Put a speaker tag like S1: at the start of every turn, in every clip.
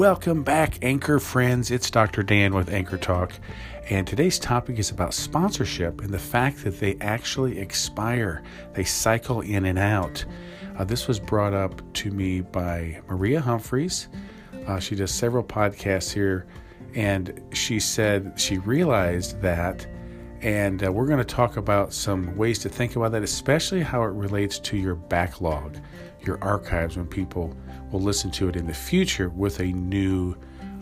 S1: Welcome back, Anchor friends. It's Dr. Dan with Anchor Talk, and today's topic is about sponsorship and the fact that they actually expire, they cycle in and out. Uh, this was brought up to me by Maria Humphreys. Uh, she does several podcasts here, and she said she realized that. And uh, we're going to talk about some ways to think about that, especially how it relates to your backlog, your archives, when people will listen to it in the future with a new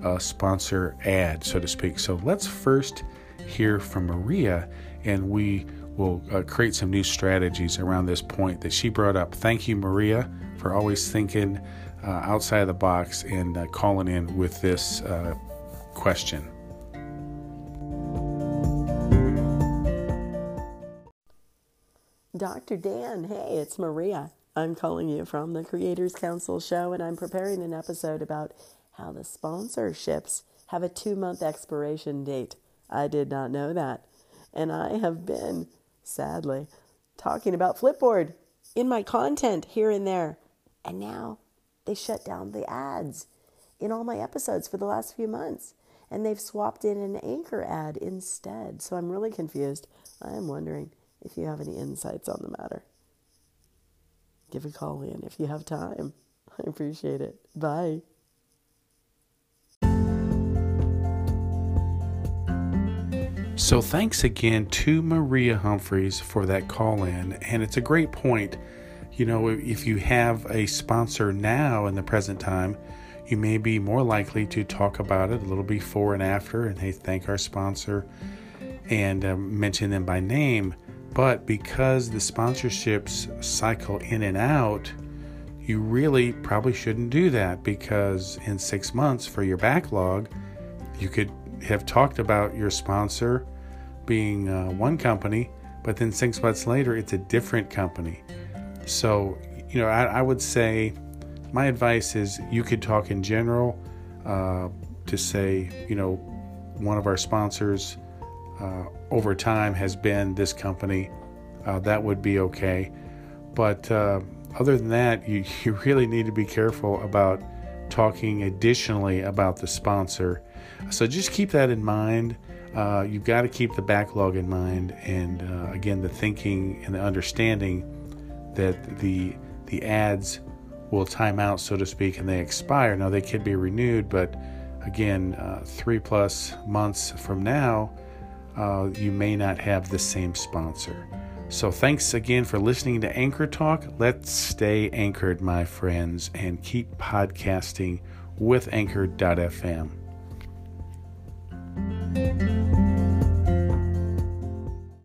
S1: uh, sponsor ad, so to speak. So let's first hear from Maria, and we will uh, create some new strategies around this point that she brought up. Thank you, Maria, for always thinking uh, outside of the box and uh, calling in with this uh, question.
S2: Dr. Dan, hey, it's Maria. I'm calling you from the Creators Council show, and I'm preparing an episode about how the sponsorships have a two month expiration date. I did not know that. And I have been, sadly, talking about Flipboard in my content here and there. And now they shut down the ads in all my episodes for the last few months. And they've swapped in an anchor ad instead. So I'm really confused. I am wondering if you have any insights on the matter give a call in if you have time. I appreciate it. Bye.
S1: So, thanks again to Maria Humphreys for that call in. And it's a great point. You know, if you have a sponsor now in the present time, you may be more likely to talk about it a little before and after and hey, thank our sponsor and uh, mention them by name. But because the sponsorships cycle in and out, you really probably shouldn't do that because in six months for your backlog, you could have talked about your sponsor being uh, one company, but then six months later, it's a different company. So, you know, I, I would say my advice is you could talk in general uh, to say, you know, one of our sponsors uh, over time has been this company, uh, that would be okay. But uh, other than that, you, you really need to be careful about talking additionally about the sponsor. So just keep that in mind. Uh, you've got to keep the backlog in mind, and uh, again, the thinking and the understanding that the the ads will time out, so to speak, and they expire. Now they could be renewed, but again, uh, three plus months from now, uh, you may not have the same sponsor. So, thanks again for listening to Anchor Talk. Let's stay anchored, my friends, and keep podcasting with Anchor.fm.